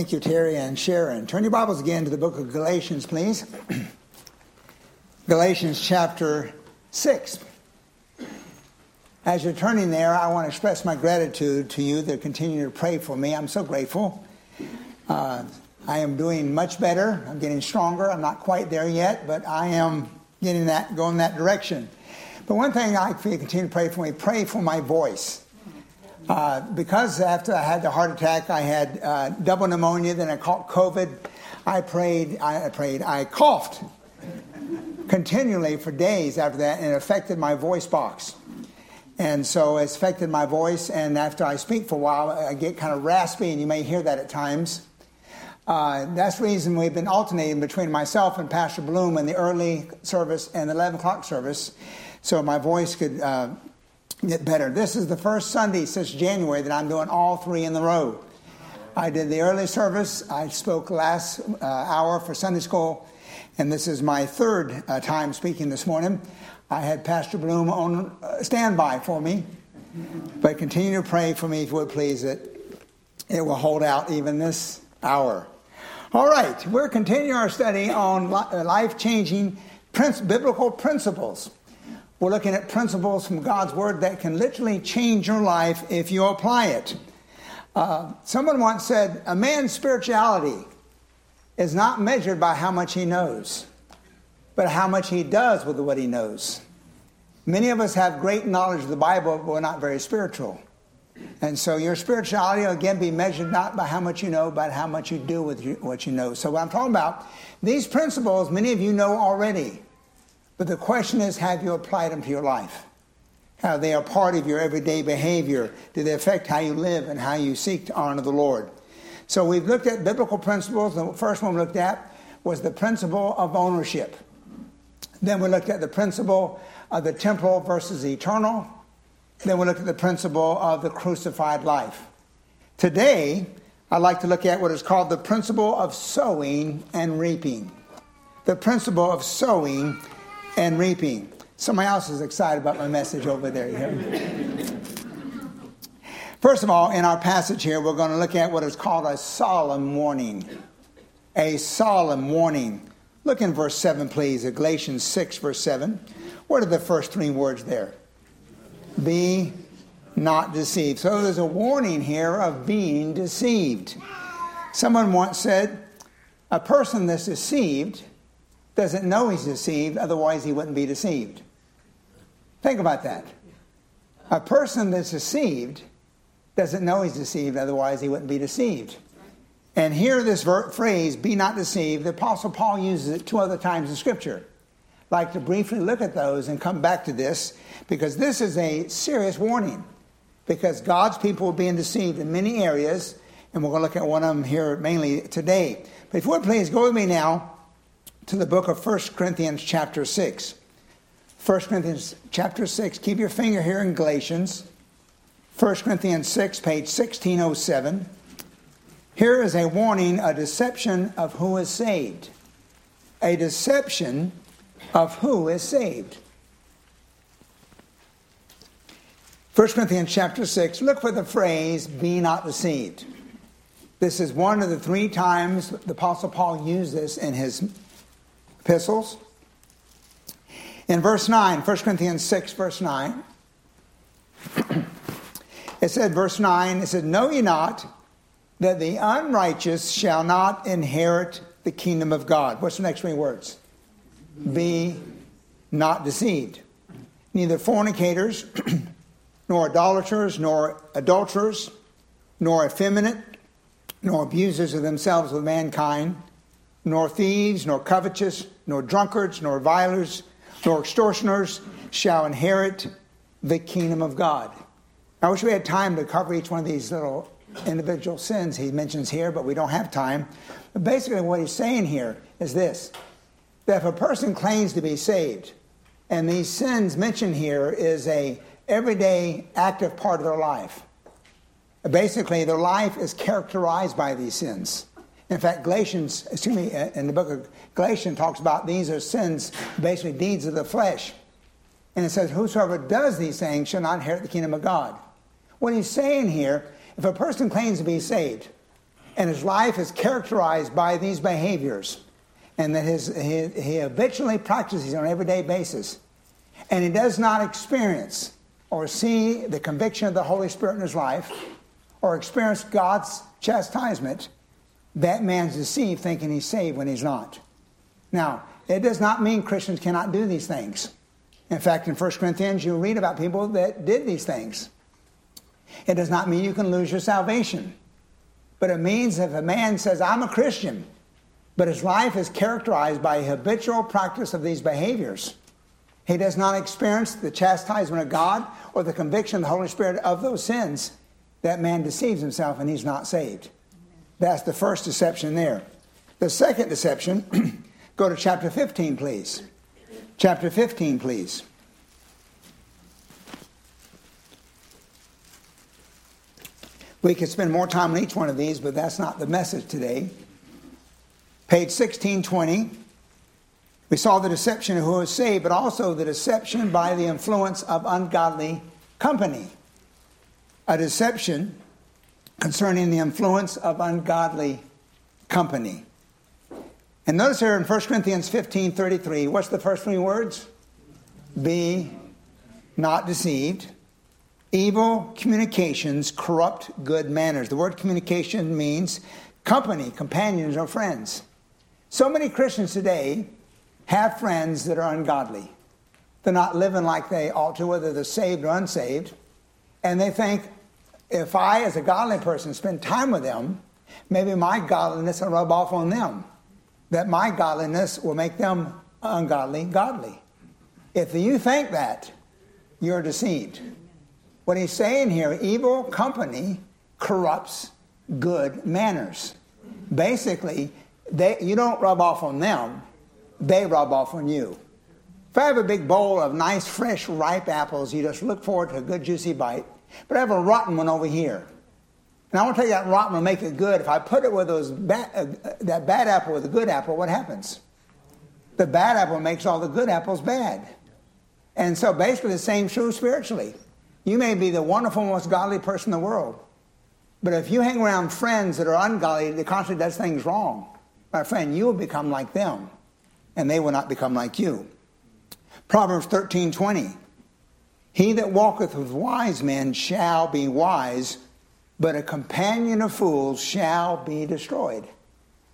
Thank you, Terry and Sharon. Turn your Bibles again to the book of Galatians, please. Galatians chapter 6. As you're turning there, I want to express my gratitude to you that continue to pray for me. I'm so grateful. Uh, I am doing much better. I'm getting stronger. I'm not quite there yet, but I am getting that, going that direction. But one thing I continue to pray for me, pray for my voice. Uh, because after I had the heart attack, I had uh, double pneumonia, then I caught COVID. I prayed, I prayed, I coughed continually for days after that, and it affected my voice box. And so it's affected my voice, and after I speak for a while, I get kind of raspy, and you may hear that at times. Uh, that's the reason we've been alternating between myself and Pastor Bloom in the early service and the 11 o'clock service, so my voice could uh, get better. This is the first Sunday since January that I'm doing all three in the row. I did the early service. I spoke last uh, hour for Sunday school, and this is my third uh, time speaking this morning. I had Pastor Bloom on uh, standby for me, but continue to pray for me if you would please that it will hold out even this hour. All right, we're continuing our study on uh, life changing biblical principles. We're looking at principles from God's Word that can literally change your life if you apply it. Uh, someone once said, A man's spirituality is not measured by how much he knows, but how much he does with what he knows. Many of us have great knowledge of the Bible, but we're not very spiritual. And so your spirituality will again be measured not by how much you know, but how much you do with what you know. So, what I'm talking about, these principles, many of you know already. But the question is have you applied them to your life? How they are part of your everyday behavior? Do they affect how you live and how you seek to honor the Lord? So we've looked at biblical principles. The first one we looked at was the principle of ownership. Then we looked at the principle of the temporal versus the eternal. Then we looked at the principle of the crucified life. Today, I'd like to look at what is called the principle of sowing and reaping. The principle of sowing and reaping. Somebody else is excited about my message over there. First of all, in our passage here, we're going to look at what is called a solemn warning. A solemn warning. Look in verse 7, please, Galatians 6, verse 7. What are the first three words there? Be not deceived. So there's a warning here of being deceived. Someone once said, a person that's deceived doesn't know he's deceived, otherwise, he wouldn't be deceived. Think about that. A person that's deceived doesn't know he's deceived, otherwise, he wouldn't be deceived. And here, this ver- phrase, be not deceived, the Apostle Paul uses it two other times in Scripture. I'd like to briefly look at those and come back to this because this is a serious warning. Because God's people are being deceived in many areas, and we're going to look at one of them here mainly today. But if you would please go with me now to the book of 1 Corinthians, chapter 6. 1 Corinthians, chapter 6. Keep your finger here in Galatians. 1 Corinthians 6, page 1607. Here is a warning, a deception of who is saved. A deception of who is saved. 1 Corinthians chapter 6, look for the phrase, be not deceived. This is one of the three times the Apostle Paul used this in his epistles. In verse 9, 1 Corinthians 6, verse 9, it said, verse 9, it said, Know ye not that the unrighteous shall not inherit the kingdom of God? What's the next three words? Be not deceived. Neither fornicators, nor idolaters, nor adulterers, nor effeminate, nor abusers of themselves with mankind nor thieves, nor covetous, nor drunkards, nor violers, nor extortioners shall inherit the kingdom of God. I wish we had time to cover each one of these little individual sins he mentions here, but we don't have time. But basically, what he's saying here is this that if a person claims to be saved, and these sins mentioned here is a everyday active part of their life. Basically, their life is characterized by these sins. In fact, Galatians, excuse me, uh, in the book of Galatians talks about these are sins, basically deeds of the flesh. And it says, Whosoever does these things shall not inherit the kingdom of God. What he's saying here, if a person claims to be saved, and his life is characterized by these behaviors, and that his, he, he habitually practices on an everyday basis, and he does not experience or see the conviction of the Holy Spirit in his life, or experience God's chastisement, that man's deceived thinking he's saved when he's not. Now, it does not mean Christians cannot do these things. In fact, in 1 Corinthians, you read about people that did these things. It does not mean you can lose your salvation. But it means if a man says, I'm a Christian, but his life is characterized by habitual practice of these behaviors, he does not experience the chastisement of God or the conviction of the Holy Spirit of those sins, that man deceives himself and he's not saved. That's the first deception there. The second deception, go to chapter 15, please. Chapter 15, please. We could spend more time on each one of these, but that's not the message today. Page 1620. We saw the deception of who is saved, but also the deception by the influence of ungodly company. A deception concerning the influence of ungodly company. And notice here in 1 Corinthians 15 33, what's the first three words? Be not deceived. Evil communications corrupt good manners. The word communication means company, companions, or friends. So many Christians today have friends that are ungodly. They're not living like they ought to, whether they're saved or unsaved. And they think, if I, as a godly person, spend time with them, maybe my godliness will rub off on them. That my godliness will make them ungodly godly. If you think that, you're deceived. What he's saying here evil company corrupts good manners. Basically, they, you don't rub off on them, they rub off on you. If I have a big bowl of nice, fresh, ripe apples, you just look forward to a good, juicy bite. But I have a rotten one over here. And I want to tell you that rotten will make it good. If I put it with those bad, uh, that bad apple with a good apple, what happens? The bad apple makes all the good apples bad. And so basically the same true spiritually. You may be the wonderful, most godly person in the world. But if you hang around friends that are ungodly, that constantly does things wrong, my friend, you will become like them, and they will not become like you. Proverbs 13 20. He that walketh with wise men shall be wise, but a companion of fools shall be destroyed.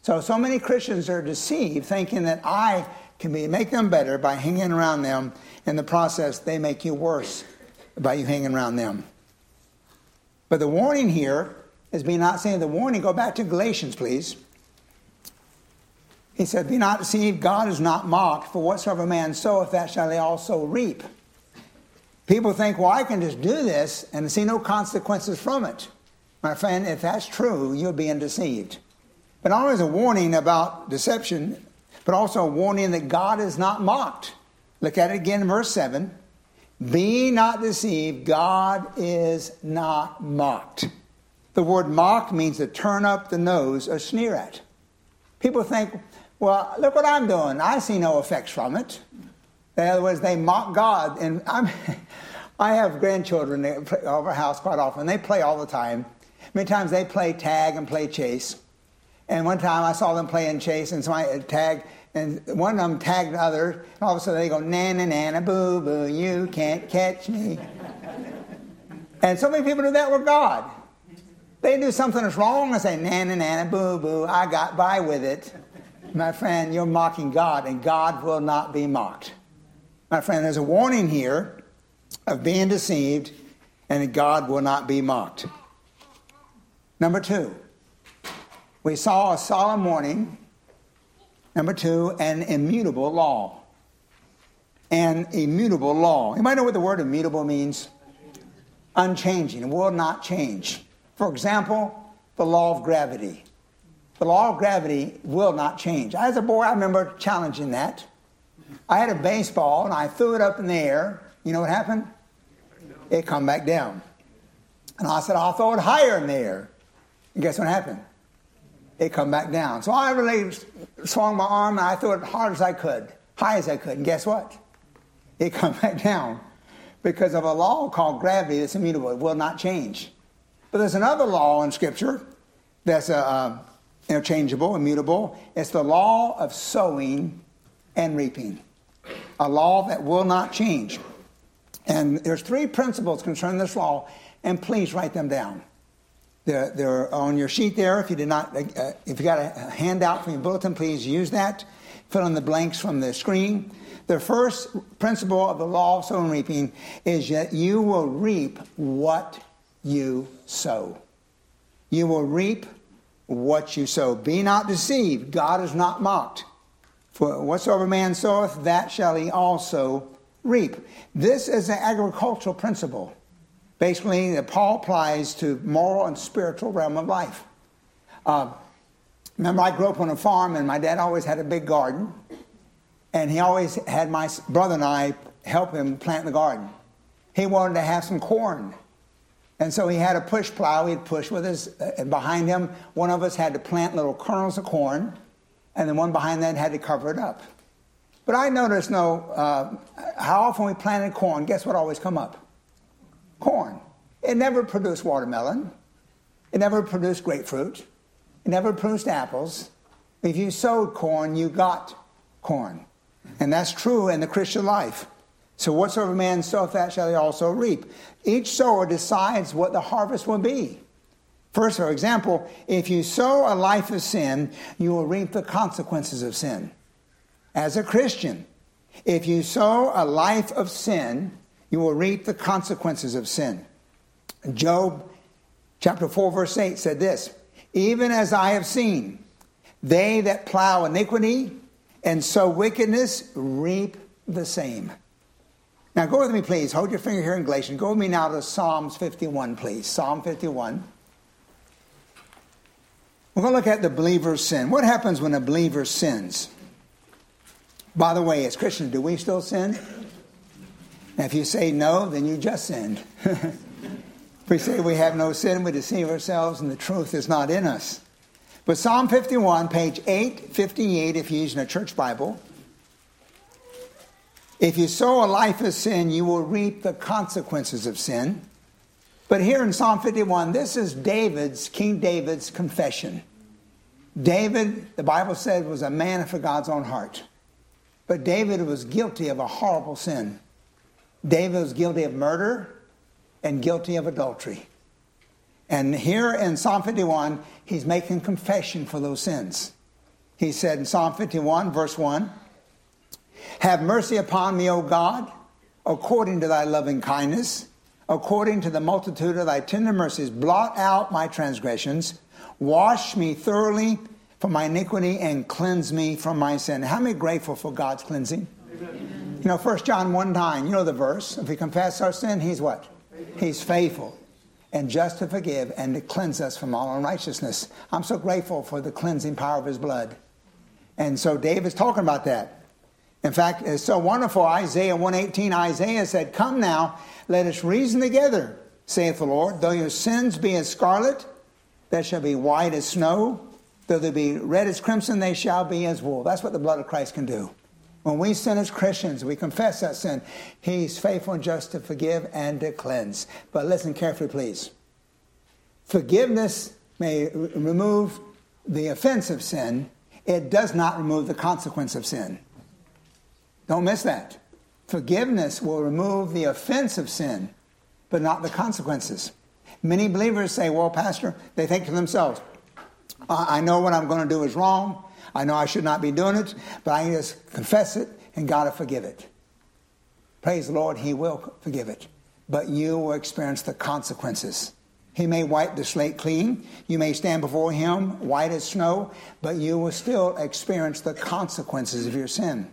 So, so many Christians are deceived thinking that I can be, make them better by hanging around them. In the process, they make you worse by you hanging around them. But the warning here is be not saying the warning. Go back to Galatians, please. He said, Be not deceived, God is not mocked, for whatsoever man soweth, that shall he also reap. People think, well, I can just do this and see no consequences from it. My friend, if that's true, you're being deceived. But not only is a warning about deception, but also a warning that God is not mocked. Look at it again in verse 7. Be not deceived, God is not mocked. The word mock means to turn up the nose or sneer at. People think, well, look what I'm doing. I see no effects from it. In other words, they mock God. And I'm, I have grandchildren over house quite often. They play all the time. Many times they play tag and play chase. And one time I saw them playing chase, and somebody tagged, and one of them tagged the other, and all of a sudden they go, nana, nana, boo, boo, you can't catch me. and so many people do that with God. They do something that's wrong and say, nana, nana, boo, boo, I got by with it. My friend, you're mocking God, and God will not be mocked. My friend, there's a warning here of being deceived, and God will not be mocked. Number two, we saw a solemn warning Number two, an immutable law. An immutable law. You might know what the word immutable means? Unchanging. It will not change. For example, the law of gravity. The law of gravity will not change. As a boy, I remember challenging that. I had a baseball and I threw it up in the air. You know what happened? It come back down. And I said, I'll throw it higher in the air. And guess what happened? it come back down. So I really swung my arm and I threw it hard as I could, high as I could. And guess what? It come back down because of a law called gravity that's immutable. It will not change. But there's another law in Scripture that's uh, interchangeable, immutable. It's the law of sowing and reaping, a law that will not change. And there's three principles concerning this law, and please write them down. They're, they're on your sheet there. If you did not, uh, if you got a handout from your bulletin, please use that. Fill in the blanks from the screen. The first principle of the law of sowing and reaping is that you will reap what you sow. You will reap what you sow. Be not deceived. God is not mocked. For whatsoever man soweth, that shall he also reap. This is an agricultural principle. Basically, that Paul applies to moral and spiritual realm of life. Uh, remember, I grew up on a farm, and my dad always had a big garden, and he always had my brother and I help him plant the garden. He wanted to have some corn, and so he had a push plow. He'd push with his, uh, and behind him, one of us had to plant little kernels of corn, and the one behind that had to cover it up. But I noticed, no, uh, how often we planted corn, guess what always come up? Corn. It never produced watermelon. It never produced grapefruit. It never produced apples. If you sowed corn, you got corn. And that's true in the Christian life. So whatsoever man soweth, that shall he also reap. Each sower decides what the harvest will be. First, for example, if you sow a life of sin, you will reap the consequences of sin as a Christian. If you sow a life of sin, you will reap the consequences of sin. Job chapter 4, verse 8 said this Even as I have seen, they that plow iniquity and sow wickedness reap the same. Now go with me, please. Hold your finger here in Galatians. Go with me now to Psalms 51, please. Psalm 51. We're going to look at the believer's sin. What happens when a believer sins? By the way, as Christians, do we still sin? if you say no, then you just sinned. we say we have no sin, we deceive ourselves and the truth is not in us. But Psalm 51, page 858, if you're using a church Bible, if you sow a life of sin, you will reap the consequences of sin. But here in Psalm 51, this is David's, King David's confession. David, the Bible said, was a man after God's own heart. But David was guilty of a horrible sin. David was guilty of murder and guilty of adultery. And here in Psalm 51, he's making confession for those sins. He said in Psalm 51, verse 1 Have mercy upon me, O God, according to thy loving kindness, according to the multitude of thy tender mercies. Blot out my transgressions, wash me thoroughly from my iniquity, and cleanse me from my sin. How many grateful for God's cleansing? Amen. You know, 1 John 1 9, you know the verse. If we confess our sin, he's what? He's faithful and just to forgive and to cleanse us from all unrighteousness. I'm so grateful for the cleansing power of his blood. And so David's talking about that. In fact, it's so wonderful. Isaiah 118, Isaiah said, Come now, let us reason together, saith the Lord. Though your sins be as scarlet, they shall be white as snow. Though they be red as crimson, they shall be as wool. That's what the blood of Christ can do. When we sin as Christians, we confess that sin. He's faithful and just to forgive and to cleanse. But listen carefully, please. Forgiveness may remove the offense of sin, it does not remove the consequence of sin. Don't miss that. Forgiveness will remove the offense of sin, but not the consequences. Many believers say, Well, Pastor, they think to themselves, I know what I'm going to do is wrong. I know I should not be doing it, but I just confess it and God will forgive it. Praise the Lord, He will forgive it. But you will experience the consequences. He may wipe the slate clean. You may stand before Him white as snow, but you will still experience the consequences of your sin.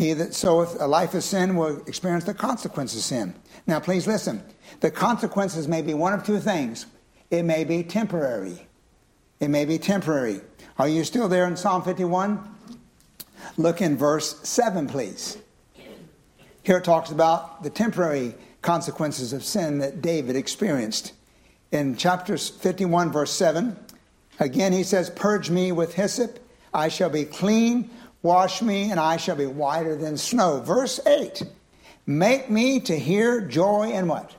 He that soweth a life of sin will experience the consequences of sin. Now, please listen. The consequences may be one of two things. It may be temporary. It may be temporary. Are you still there in Psalm 51? Look in verse 7, please. Here it talks about the temporary consequences of sin that David experienced. In chapter 51, verse 7, again he says, Purge me with hyssop, I shall be clean. Wash me, and I shall be whiter than snow. Verse 8, Make me to hear joy and what?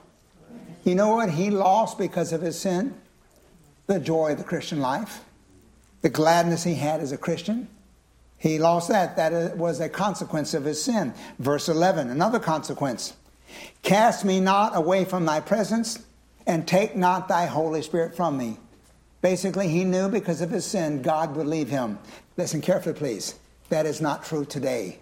You know what he lost because of his sin? the joy of the Christian life, the gladness he had as a Christian. He lost that. That was a consequence of his sin. Verse 11, another consequence. Cast me not away from thy presence, and take not thy Holy Spirit from me. Basically, he knew because of his sin, God would leave him. Listen carefully, please. That is not true today.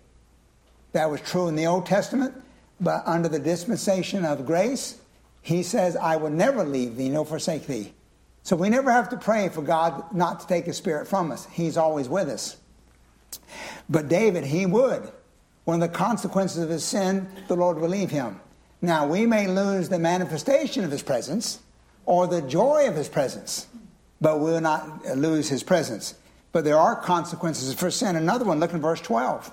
That was true in the Old Testament, but under the dispensation of grace, he says, I will never leave thee nor forsake thee. So we never have to pray for God not to take his spirit from us. He's always with us. But David, he would. One of the consequences of his sin, the Lord will leave him. Now, we may lose the manifestation of his presence or the joy of his presence, but we will not lose his presence. But there are consequences for sin. Another one, look in verse 12.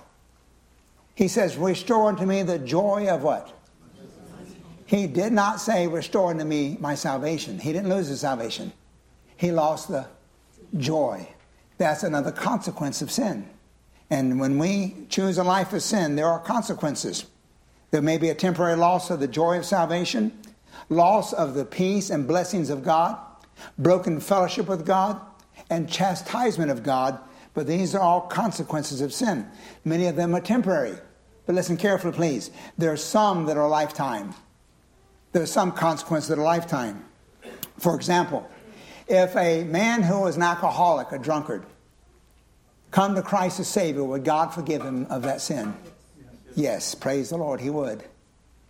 He says, Restore unto me the joy of what? He did not say, Restore unto me my salvation. He didn't lose his salvation. He lost the joy. That's another consequence of sin. And when we choose a life of sin, there are consequences. There may be a temporary loss of the joy of salvation, loss of the peace and blessings of God, broken fellowship with God, and chastisement of God. But these are all consequences of sin. Many of them are temporary. But listen carefully, please. There are some that are lifetime. There are some consequences that are lifetime. For example, if a man who is an alcoholic, a drunkard, come to Christ as Savior, would God forgive him of that sin? Yes, praise the Lord, he would.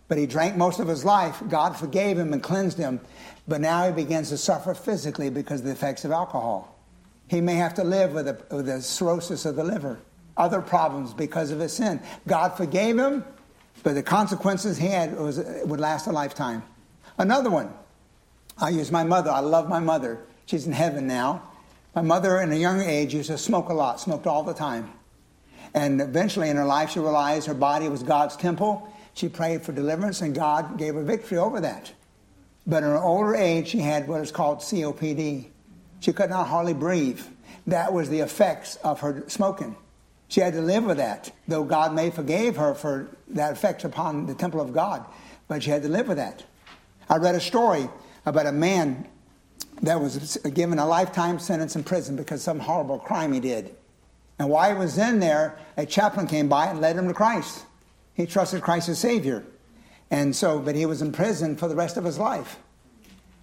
But he drank most of his life. God forgave him and cleansed him. But now he begins to suffer physically because of the effects of alcohol. He may have to live with a, with a cirrhosis of the liver other problems because of his sin. God forgave him, but the consequences he had was, would last a lifetime. Another one, I use my mother. I love my mother. She's in heaven now. My mother, in a young age, used to smoke a lot, smoked all the time. And eventually in her life, she realized her body was God's temple. She prayed for deliverance, and God gave her victory over that. But in her older age, she had what is called COPD. She could not hardly breathe. That was the effects of her smoking. She had to live with that, though God may forgave her for that effect upon the temple of God, but she had to live with that. I read a story about a man that was given a lifetime sentence in prison because some horrible crime he did. And while he was in there, a chaplain came by and led him to Christ. He trusted Christ as Savior. And so, but he was in prison for the rest of his life.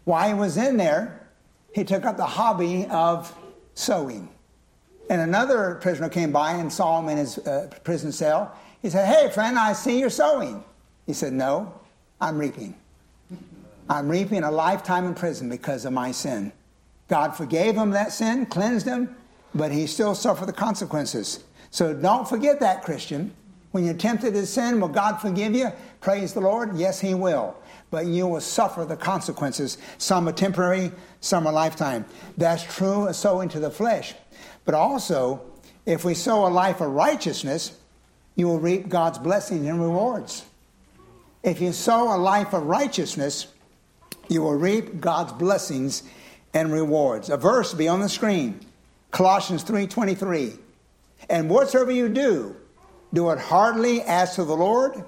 While he was in there, he took up the hobby of sewing. And another prisoner came by and saw him in his uh, prison cell. He said, Hey, friend, I see you're sowing. He said, No, I'm reaping. I'm reaping a lifetime in prison because of my sin. God forgave him that sin, cleansed him, but he still suffered the consequences. So don't forget that, Christian. When you're tempted to sin, will God forgive you? Praise the Lord. Yes, He will. But you will suffer the consequences. Some are temporary, some are lifetime. That's true of sowing to the flesh. But also, if we sow a life of righteousness, you will reap God's blessings and rewards. If you sow a life of righteousness, you will reap God's blessings and rewards. A verse be on the screen. Colossians 3:23. And whatsoever you do, do it heartily as to the Lord,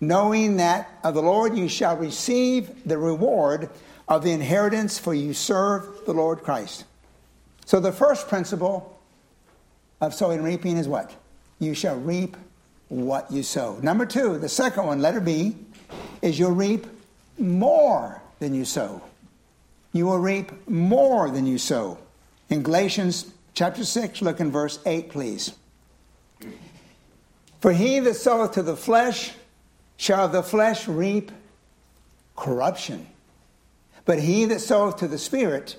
knowing that of the Lord you shall receive the reward of the inheritance for you serve the Lord Christ. So the first principle of sowing and reaping is what? You shall reap what you sow. Number two, the second one, letter B, is you'll reap more than you sow. You will reap more than you sow. In Galatians chapter 6, look in verse 8, please. For he that soweth to the flesh shall the flesh reap corruption. But he that soweth to the Spirit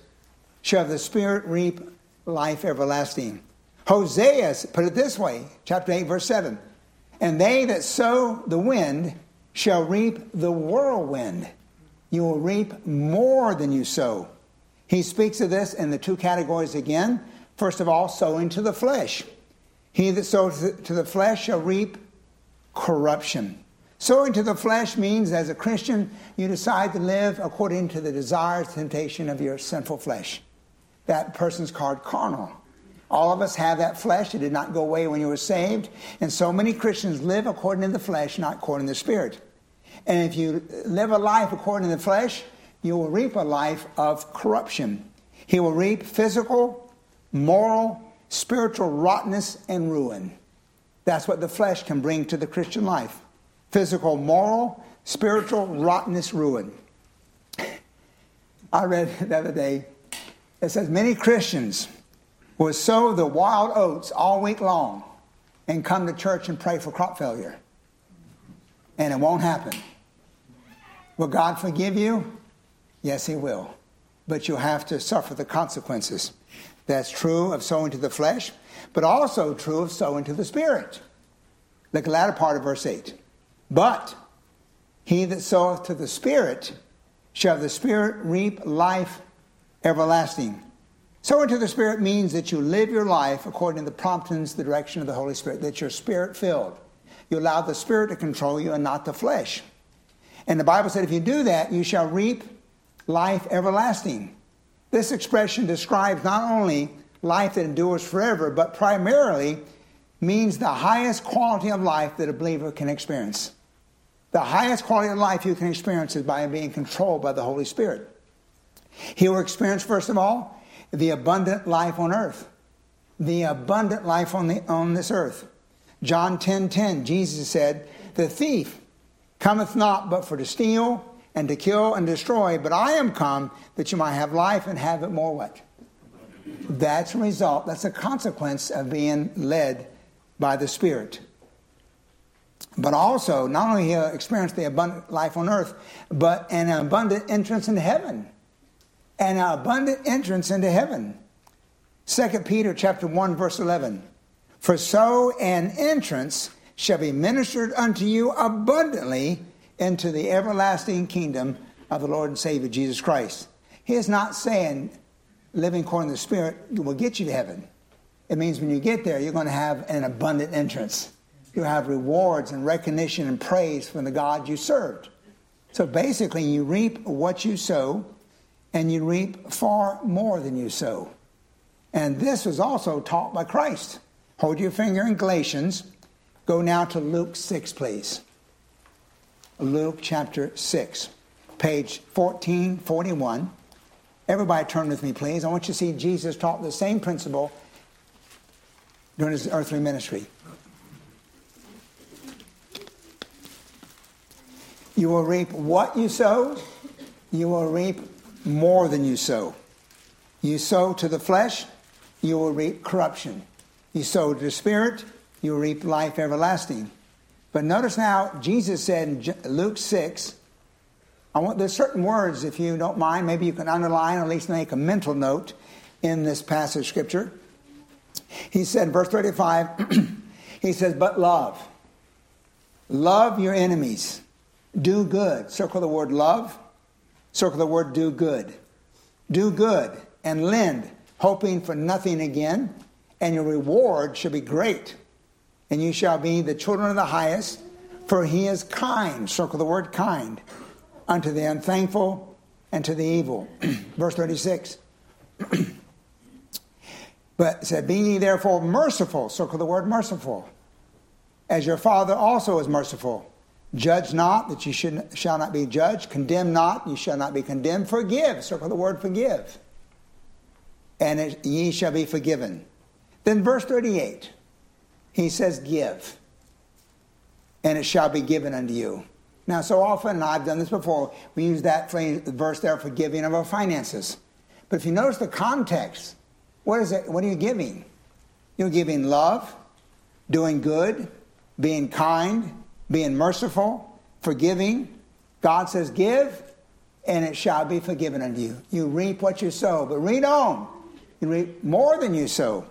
shall the Spirit reap life everlasting. Hosea put it this way, chapter 8, verse 7. And they that sow the wind shall reap the whirlwind. You will reap more than you sow. He speaks of this in the two categories again. First of all, sowing to the flesh. He that sows to the flesh shall reap corruption. Sowing to the flesh means, as a Christian, you decide to live according to the desires, temptation of your sinful flesh that person's called carnal. All of us have that flesh. It did not go away when you were saved. And so many Christians live according to the flesh, not according to the spirit. And if you live a life according to the flesh, you will reap a life of corruption. He will reap physical, moral, spiritual rottenness and ruin. That's what the flesh can bring to the Christian life physical, moral, spiritual rottenness, ruin. I read the other day, it says many Christians will sow the wild oats all week long and come to church and pray for crop failure. And it won't happen. Will God forgive you? Yes, He will. But you'll have to suffer the consequences. That's true of sowing to the flesh, but also true of sowing to the spirit. Look at the latter part of verse 8. But he that soweth to the spirit shall the spirit reap life everlasting. Sowing to the Spirit means that you live your life according to the promptings, the direction of the Holy Spirit, that you're spirit filled. You allow the Spirit to control you and not the flesh. And the Bible said, if you do that, you shall reap life everlasting. This expression describes not only life that endures forever, but primarily means the highest quality of life that a believer can experience. The highest quality of life you can experience is by being controlled by the Holy Spirit. He will experience, first of all, the abundant life on earth. The abundant life on, the, on this earth. John 10 10, Jesus said, The thief cometh not but for to steal and to kill and destroy, but I am come that you might have life and have it more what? That's a result, that's a consequence of being led by the Spirit. But also, not only he'll experience the abundant life on earth, but an abundant entrance into heaven an abundant entrance into heaven. 2 Peter chapter 1 verse 11. For so an entrance shall be ministered unto you abundantly into the everlasting kingdom of the Lord and Savior Jesus Christ. He is not saying living according to the Spirit will get you to heaven. It means when you get there, you're going to have an abundant entrance. You'll have rewards and recognition and praise from the God you served. So basically, you reap what you sow, and you reap far more than you sow. And this was also taught by Christ. Hold your finger in Galatians. Go now to Luke 6, please. Luke chapter 6, page 1441. Everybody turn with me, please. I want you to see Jesus taught the same principle during his earthly ministry. You will reap what you sow, you will reap more than you sow. You sow to the flesh, you will reap corruption. You sow to the spirit, you will reap life everlasting. But notice now, Jesus said in Luke 6, I want there's certain words, if you don't mind, maybe you can underline or at least make a mental note in this passage of scripture. He said, verse 35, he says, But love. Love your enemies. Do good. Circle the word love. Circle the word do good. Do good and lend, hoping for nothing again, and your reward shall be great. And you shall be the children of the highest, for he is kind. Circle the word kind unto the unthankful and to the evil. Verse 36. but said, Be ye therefore merciful. Circle the word merciful. As your Father also is merciful. Judge not, that you should, shall not be judged. Condemn not, you shall not be condemned. Forgive, circle the word forgive. And it, ye shall be forgiven. Then, verse 38, he says, Give, and it shall be given unto you. Now, so often, I've done this before, we use that phrase, verse there for giving of our finances. But if you notice the context, what is it? What are you giving? You're giving love, doing good, being kind, being merciful, forgiving. God says, Give, and it shall be forgiven unto you. You reap what you sow. But read on. You reap more than you sow.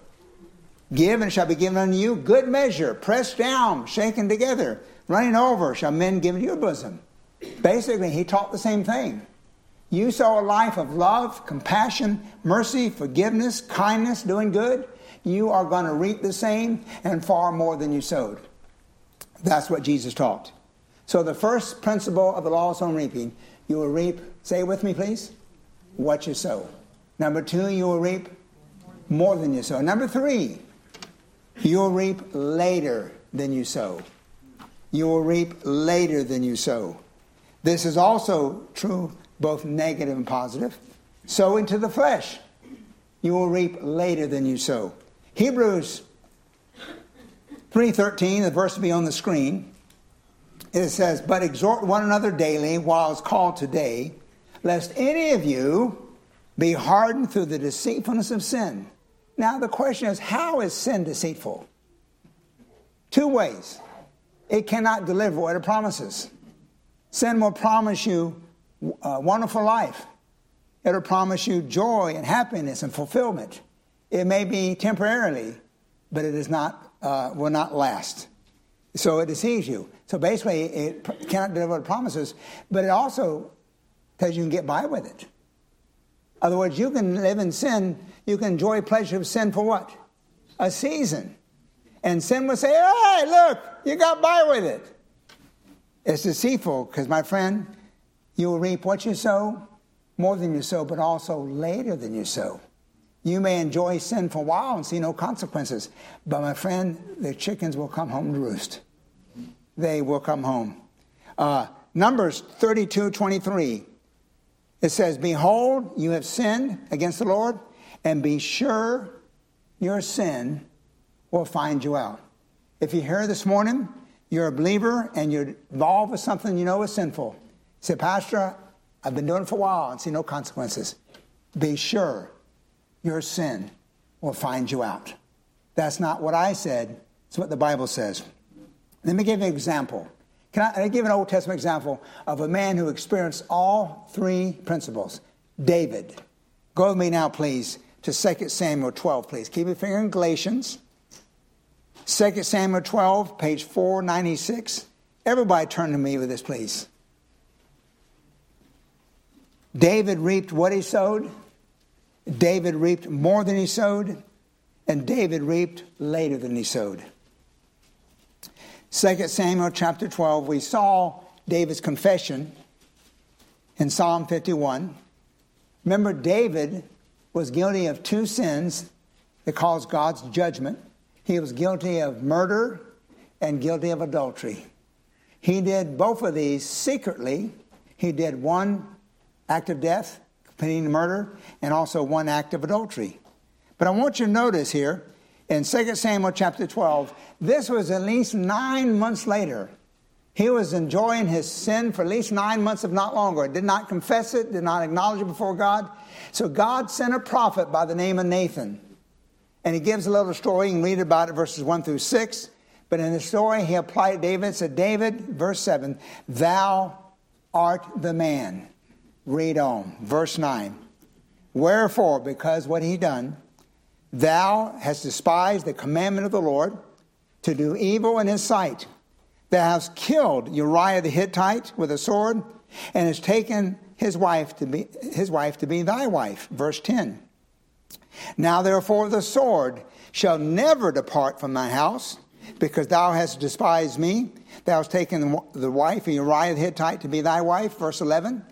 Give, and it shall be given unto you. Good measure, pressed down, shaken together, running over, shall men give into your bosom. Basically, he taught the same thing. You sow a life of love, compassion, mercy, forgiveness, kindness, doing good. You are going to reap the same and far more than you sowed. That's what Jesus taught. So the first principle of the law of sowing reaping, you will reap, say it with me please, what you sow. Number two, you will reap more than you sow. Number three, you will reap later than you sow. You will reap later than you sow. This is also true, both negative and positive. Sow into the flesh. you will reap later than you sow. Hebrews 3.13, the verse will be on the screen. It says, But exhort one another daily while it's called today, lest any of you be hardened through the deceitfulness of sin. Now the question is, how is sin deceitful? Two ways. It cannot deliver what it promises. Sin will promise you a wonderful life. It'll promise you joy and happiness and fulfillment. It may be temporarily, but it is not, uh, will not last. So it deceives you. So basically, it cannot deliver it promises, but it also tells you can get by with it. In other words, you can live in sin, you can enjoy pleasure of sin for what? A season. And sin will say, hey, look, you got by with it. It's deceitful because, my friend, you will reap what you sow, more than you sow, but also later than you sow. You may enjoy sin for a while and see no consequences, but my friend, the chickens will come home to roost. They will come home. Uh, Numbers 32 23. It says, Behold, you have sinned against the Lord, and be sure your sin will find you out. If you're here this morning, you're a believer and you're involved with something you know is sinful. Say, Pastor, I've been doing it for a while and see no consequences. Be sure your sin will find you out. That's not what I said, it's what the Bible says. Let me give you an example. Can I, I give an Old Testament example of a man who experienced all three principles? David. Go with me now, please, to 2 Samuel 12, please. Keep your finger in Galatians. 2 Samuel 12, page 496. Everybody turn to me with this, please. David reaped what he sowed. David reaped more than he sowed. And David reaped later than he sowed. 2 Samuel chapter 12, we saw David's confession in Psalm 51. Remember, David was guilty of two sins that caused God's judgment. He was guilty of murder and guilty of adultery. He did both of these secretly. He did one act of death, committing murder, and also one act of adultery. But I want you to notice here in 2 Samuel chapter 12, this was at least nine months later. He was enjoying his sin for at least nine months, if not longer. Did not confess it, did not acknowledge it before God. So God sent a prophet by the name of Nathan. And he gives a little story. You can read about it, verses 1 through 6. But in the story, he applied David, said, David, verse 7, thou art the man. Read on. Verse 9. Wherefore, because what he done, thou hast despised the commandment of the Lord to do evil in his sight. Thou hast killed Uriah the Hittite with a sword, and hast taken his wife to be his wife to be thy wife. Verse 10. Now therefore the sword shall never depart from thy house, because thou hast despised me. Thou hast taken the wife of Uriah the Hittite to be thy wife. Verse 11.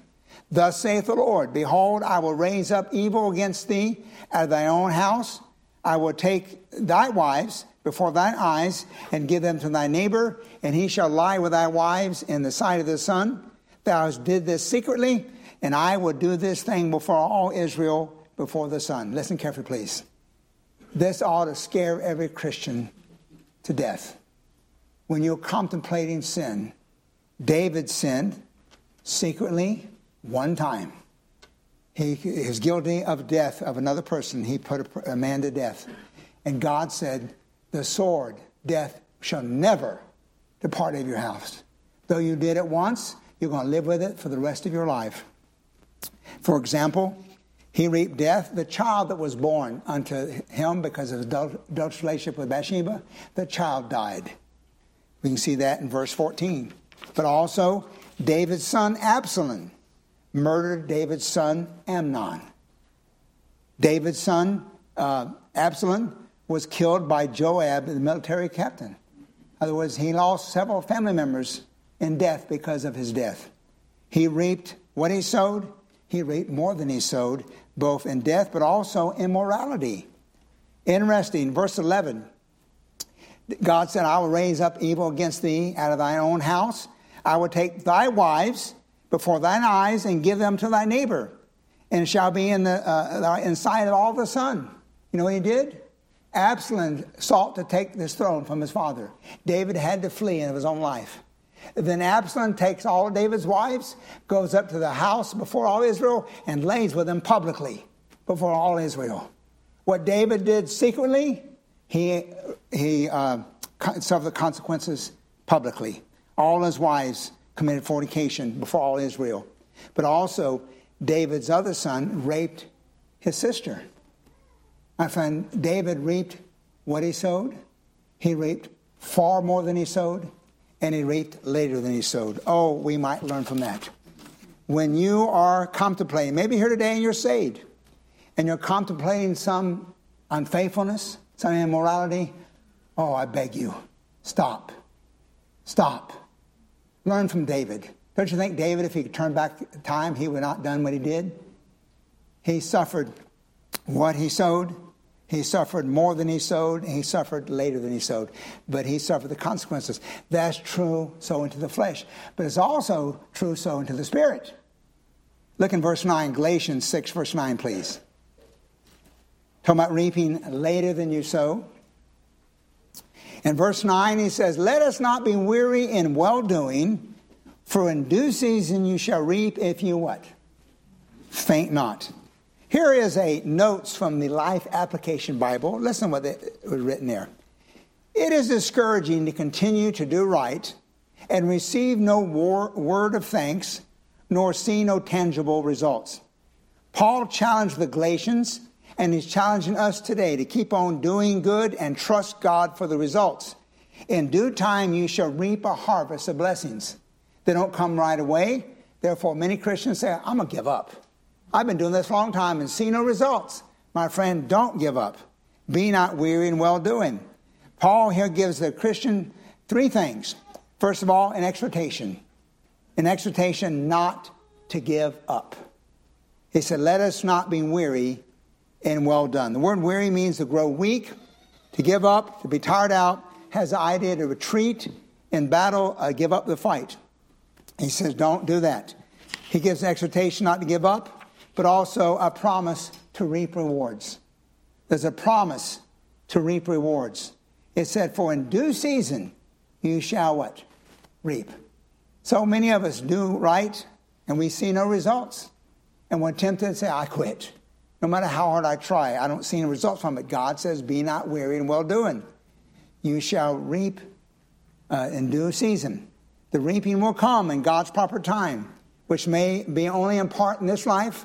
Thus saith the Lord Behold, I will raise up evil against thee out of thy own house. I will take thy wives before thine eyes and give them to thy neighbor, and he shall lie with thy wives in the sight of the sun. Thou hast did this secretly, and I will do this thing before all Israel before the sun. Listen carefully, please. This ought to scare every Christian to death. When you're contemplating sin, David sinned secretly one time. He is guilty of death of another person. He put a, a man to death. And God said, The sword, death, shall never depart of your house. Though you did it once, you're going to live with it for the rest of your life. For example, he reaped death. The child that was born unto him because of his adulterous relationship with Bathsheba, the child died. We can see that in verse 14. But also, David's son Absalom murdered David's son Amnon. David's son uh, Absalom was killed by Joab, the military captain. In other words, he lost several family members in death because of his death. He reaped what he sowed, he reaped more than he sowed, both in death but also immorality. Interesting, verse 11. God said, I will raise up evil against thee out of thine own house. I will take thy wives before thine eyes and give them to thy neighbor, and shall be in the uh, inside of all the sun. You know what he did? Absalom sought to take this throne from his father. David had to flee in his own life. Then Absalom takes all David's wives, goes up to the house before all Israel, and lays with them publicly before all Israel. What David did secretly, he, he uh, suffered the consequences publicly. All his wives committed fornication before all Israel. But also, David's other son raped his sister. My friend, David reaped what he sowed. He reaped far more than he sowed, and he reaped later than he sowed. Oh, we might learn from that. When you are contemplating, maybe here today and you're saved, and you're contemplating some unfaithfulness, some immorality, oh, I beg you, stop. Stop. Learn from David. Don't you think David, if he could turn back time, he would not done what he did? He suffered what he sowed. He suffered more than he sowed, and he suffered later than he sowed. But he suffered the consequences. That's true so into the flesh. But it's also true so into the spirit. Look in verse 9, Galatians 6, verse 9, please. Talking about reaping later than you sow. In verse 9, he says, Let us not be weary in well doing, for in due season you shall reap if you what? Faint not. Here is a notes from the Life Application Bible. Listen what it was written there. It is discouraging to continue to do right and receive no war, word of thanks, nor see no tangible results. Paul challenged the Galatians and he's challenging us today to keep on doing good and trust God for the results. In due time, you shall reap a harvest of blessings. They don't come right away. Therefore, many Christians say, I'm going to give up. I've been doing this a long time and see no results. My friend, don't give up. Be not weary in well doing. Paul here gives the Christian three things. First of all, an exhortation. An exhortation not to give up. He said, Let us not be weary and well done. The word weary means to grow weak, to give up, to be tired out, has the idea to retreat in battle, uh, give up the fight. He says, don't do that. He gives an exhortation not to give up, but also a promise to reap rewards. There's a promise to reap rewards. It said, For in due season you shall what? Reap. So many of us do right and we see no results. And we're tempted to say, I quit. No matter how hard I try, I don't see any results from it. God says, Be not weary in well doing. You shall reap uh, in due season. The reaping will come in God's proper time, which may be only in part in this life,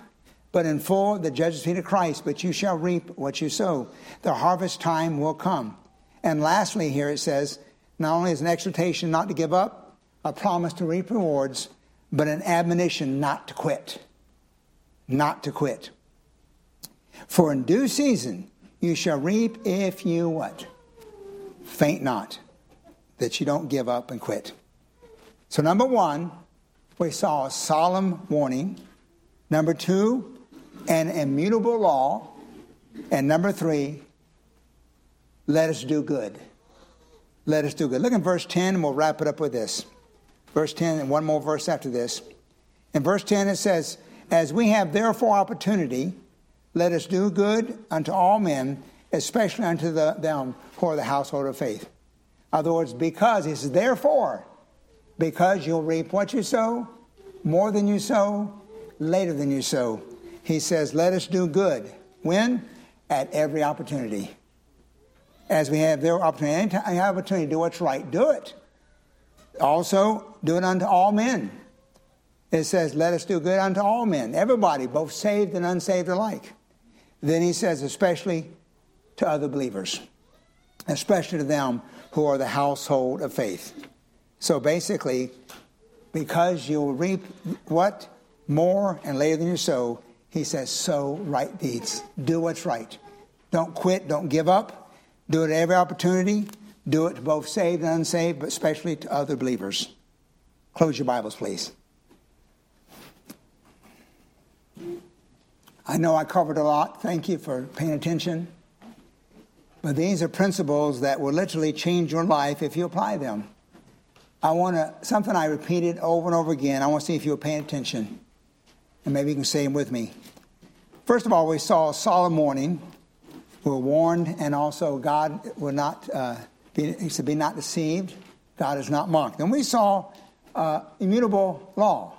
but in full the judgment seat of Christ. But you shall reap what you sow. The harvest time will come. And lastly, here it says, not only is an exhortation not to give up, a promise to reap rewards, but an admonition not to quit. Not to quit. For in due season you shall reap if you what? Faint not, that you don't give up and quit. So, number one, we saw a solemn warning. Number two, an immutable law. And number three, let us do good. Let us do good. Look in verse 10, and we'll wrap it up with this. Verse 10, and one more verse after this. In verse 10, it says, As we have therefore opportunity, let us do good unto all men, especially unto the, them who are the household of faith. In other words, because, says, therefore, because you'll reap what you sow, more than you sow, later than you sow. He says, let us do good. When? At every opportunity. As we have their opportunity, have opportunity to do what's right, do it. Also, do it unto all men. It says, let us do good unto all men, everybody, both saved and unsaved alike. Then he says, especially to other believers, especially to them who are the household of faith. So basically, because you'll reap what? More and later than you sow, he says, sow right deeds. Do what's right. Don't quit, don't give up. Do it at every opportunity. Do it to both saved and unsaved, but especially to other believers. Close your Bibles, please. I know I covered a lot. Thank you for paying attention. But these are principles that will literally change your life if you apply them. I want to, something I repeated over and over again. I want to see if you're paying attention. And maybe you can say them with me. First of all, we saw a solemn warning. We were warned, and also God will not uh, be, he said, be not deceived. God is not mocked. Then we saw uh, immutable law,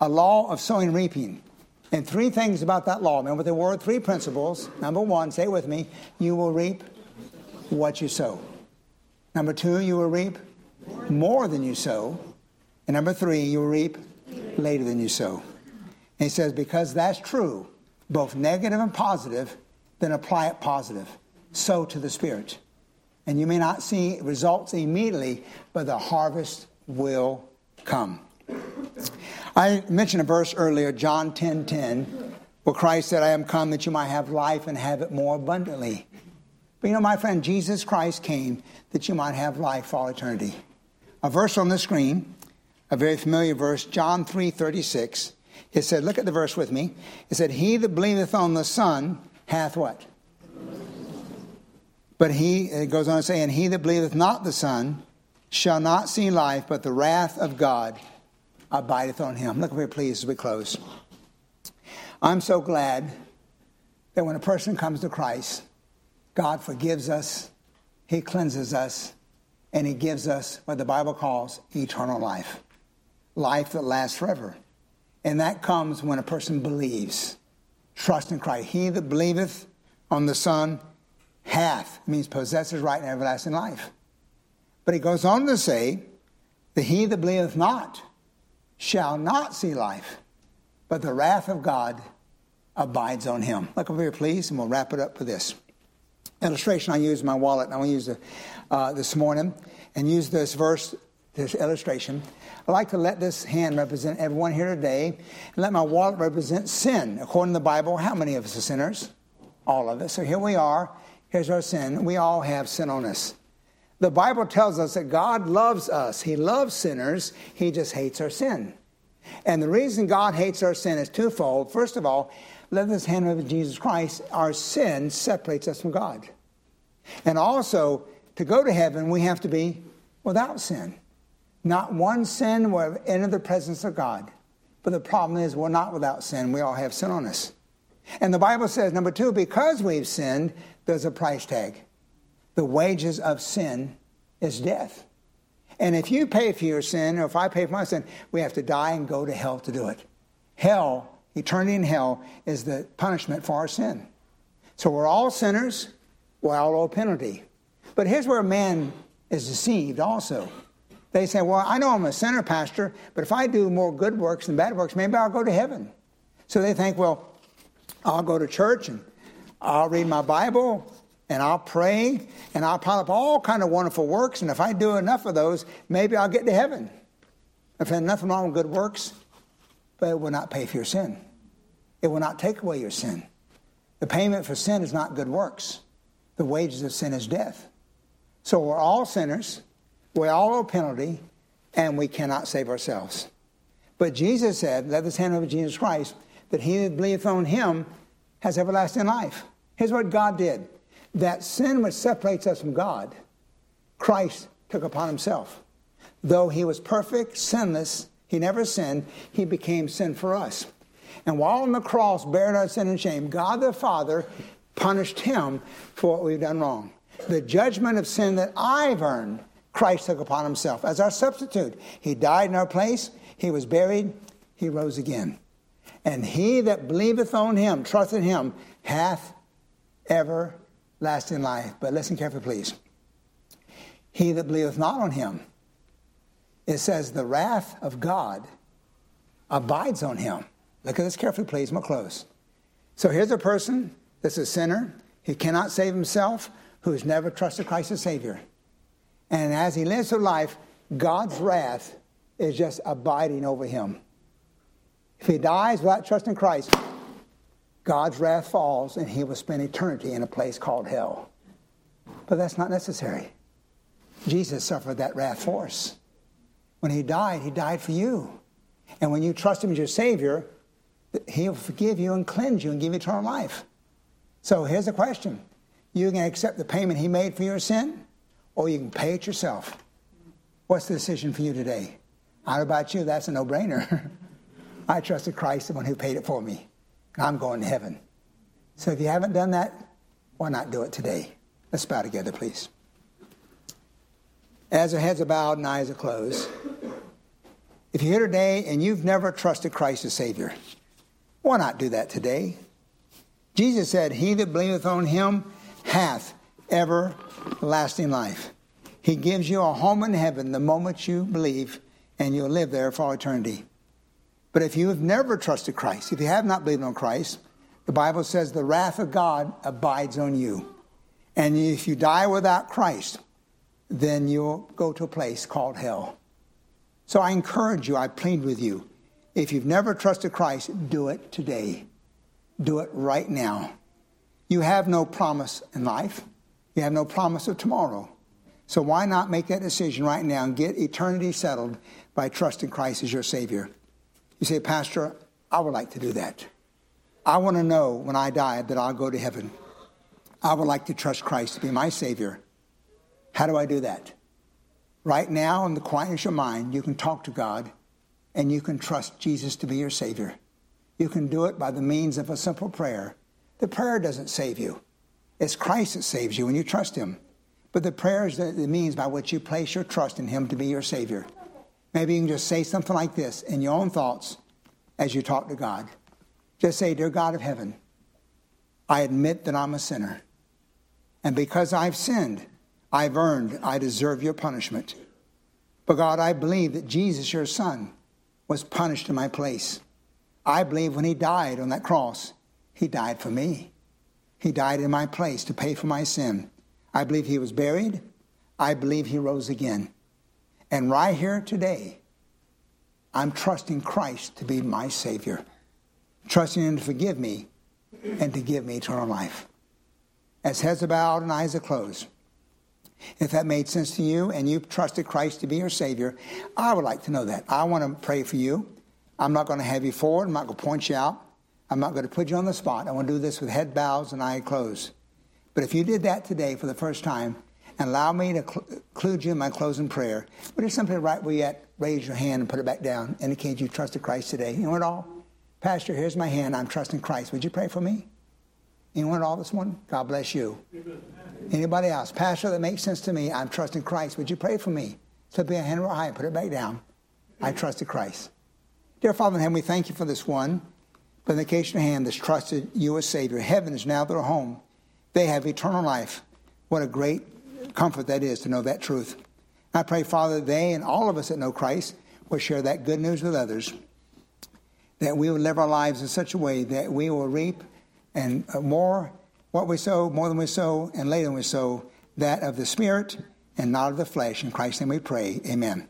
a law of sowing and reaping. And three things about that law. Remember the word, three principles. Number one, say with me, you will reap what you sow. Number two, you will reap more than you sow. And number three, you will reap later than you sow. And he says, because that's true, both negative and positive, then apply it positive. Sow to the Spirit. And you may not see results immediately, but the harvest will come. I mentioned a verse earlier, John 10 10, where Christ said, I am come that you might have life and have it more abundantly. But you know, my friend, Jesus Christ came that you might have life for all eternity. A verse on the screen, a very familiar verse, John 3 36. It said, look at the verse with me. It said, He that believeth on the Son hath what? But he, it goes on to say, and he that believeth not the Son shall not see life, but the wrath of God abideth on him. Look over here, please, as we close. I'm so glad that when a person comes to Christ, God forgives us, He cleanses us, and He gives us what the Bible calls eternal life life that lasts forever. And that comes when a person believes, trust in Christ. He that believeth on the Son hath, means possesses right and everlasting life. But he goes on to say that he that believeth not shall not see life, but the wrath of God abides on him. Look over here, please, and we'll wrap it up for this. Illustration I use my wallet, and I want to use it uh, this morning and use this verse, this illustration. I'd like to let this hand represent everyone here today and let my wallet represent sin. According to the Bible, how many of us are sinners? All of us. So here we are. Here's our sin. We all have sin on us. The Bible tells us that God loves us. He loves sinners. He just hates our sin. And the reason God hates our sin is twofold. First of all, let this hand of Jesus Christ, our sin separates us from God. And also, to go to heaven, we have to be without sin. Not one sin will enter the presence of God. But the problem is, we're not without sin. We all have sin on us. And the Bible says, number two, because we've sinned, there's a price tag. The wages of sin is death. And if you pay for your sin, or if I pay for my sin, we have to die and go to hell to do it. Hell, eternity in hell, is the punishment for our sin. So we're all sinners, we all owe penalty. But here's where man is deceived also. They say, Well, I know I'm a sinner, Pastor, but if I do more good works than bad works, maybe I'll go to heaven. So they think, Well, I'll go to church and I'll read my Bible and I'll pray and I'll pile up all kind of wonderful works. And if I do enough of those, maybe I'll get to heaven. If there's nothing wrong with good works, but it will not pay for your sin. It will not take away your sin. The payment for sin is not good works. The wages of sin is death. So we're all sinners. We all owe penalty, and we cannot save ourselves. But Jesus said, let this hand over Jesus Christ, that he that believeth on him has everlasting life. Here's what God did that sin which separates us from God, Christ took upon himself. Though he was perfect, sinless, he never sinned, he became sin for us. And while on the cross, bearing our sin and shame, God the Father punished him for what we've done wrong. The judgment of sin that I've earned, Christ took upon himself as our substitute. He died in our place, he was buried, he rose again. And he that believeth on him, trusteth him, hath ever lasting life. But listen carefully, please. He that believeth not on him, it says, the wrath of God abides on him. Look at this carefully, please. I'm close. So here's a person that's a sinner. He cannot save himself, who has never trusted Christ as Savior. And as he lives through life, God's wrath is just abiding over him. If he dies without trusting Christ, God's wrath falls and he will spend eternity in a place called hell. But that's not necessary. Jesus suffered that wrath for us. When he died, he died for you. And when you trust him as your Savior, he'll forgive you and cleanse you and give you eternal life. So here's the question You can accept the payment he made for your sin, or you can pay it yourself. What's the decision for you today? Know about you, that's a no brainer. I trusted Christ, the one who paid it for me. I'm going to heaven. So if you haven't done that, why not do it today? Let's bow together, please. As our heads are bowed and eyes are closed, if you're here today and you've never trusted Christ as Savior, why not do that today? Jesus said, He that believeth on him hath everlasting life. He gives you a home in heaven the moment you believe, and you'll live there for eternity. But if you have never trusted Christ, if you have not believed on Christ, the Bible says the wrath of God abides on you. And if you die without Christ, then you'll go to a place called hell. So I encourage you, I plead with you, if you've never trusted Christ, do it today. Do it right now. You have no promise in life, you have no promise of tomorrow. So why not make that decision right now and get eternity settled by trusting Christ as your Savior? You say, Pastor, I would like to do that. I want to know when I die that I'll go to heaven. I would like to trust Christ to be my Savior. How do I do that? Right now, in the quietness of your mind, you can talk to God and you can trust Jesus to be your Savior. You can do it by the means of a simple prayer. The prayer doesn't save you, it's Christ that saves you when you trust Him. But the prayer is the means by which you place your trust in Him to be your Savior. Maybe you can just say something like this in your own thoughts as you talk to God. Just say, Dear God of heaven, I admit that I'm a sinner. And because I've sinned, I've earned, I deserve your punishment. But God, I believe that Jesus, your Son, was punished in my place. I believe when he died on that cross, he died for me. He died in my place to pay for my sin. I believe he was buried. I believe he rose again. And right here today, I'm trusting Christ to be my Savior, trusting Him to forgive me and to give me eternal life. As heads are bowed and eyes are closed, if that made sense to you and you trusted Christ to be your Savior, I would like to know that. I want to pray for you. I'm not going to have you forward. I'm not going to point you out. I'm not going to put you on the spot. I want to do this with head bows and eye closed. But if you did that today for the first time, and allow me to include you in my closing prayer, would you simply right where you at, raise your hand and put it back down, indicate you trusted Christ today. You know it all? Pastor, here's my hand. I'm trusting Christ. Would you pray for me? You know what all this morning? God bless you. Anybody else? Pastor, that makes sense to me. I'm trusting Christ. Would you pray for me? So be a hand real high, and put it back down. I trusted Christ. Dear Father in heaven, we thank you for this one. But in the case of hand that's trusted you as Savior. Heaven is now their home. They have eternal life. What a great comfort that is to know that truth. I pray, Father, they and all of us that know Christ will share that good news with others. That we will live our lives in such a way that we will reap and uh, more what we sow, more than we sow, and later than we sow, that of the Spirit and not of the flesh. In Christ's name we pray. Amen.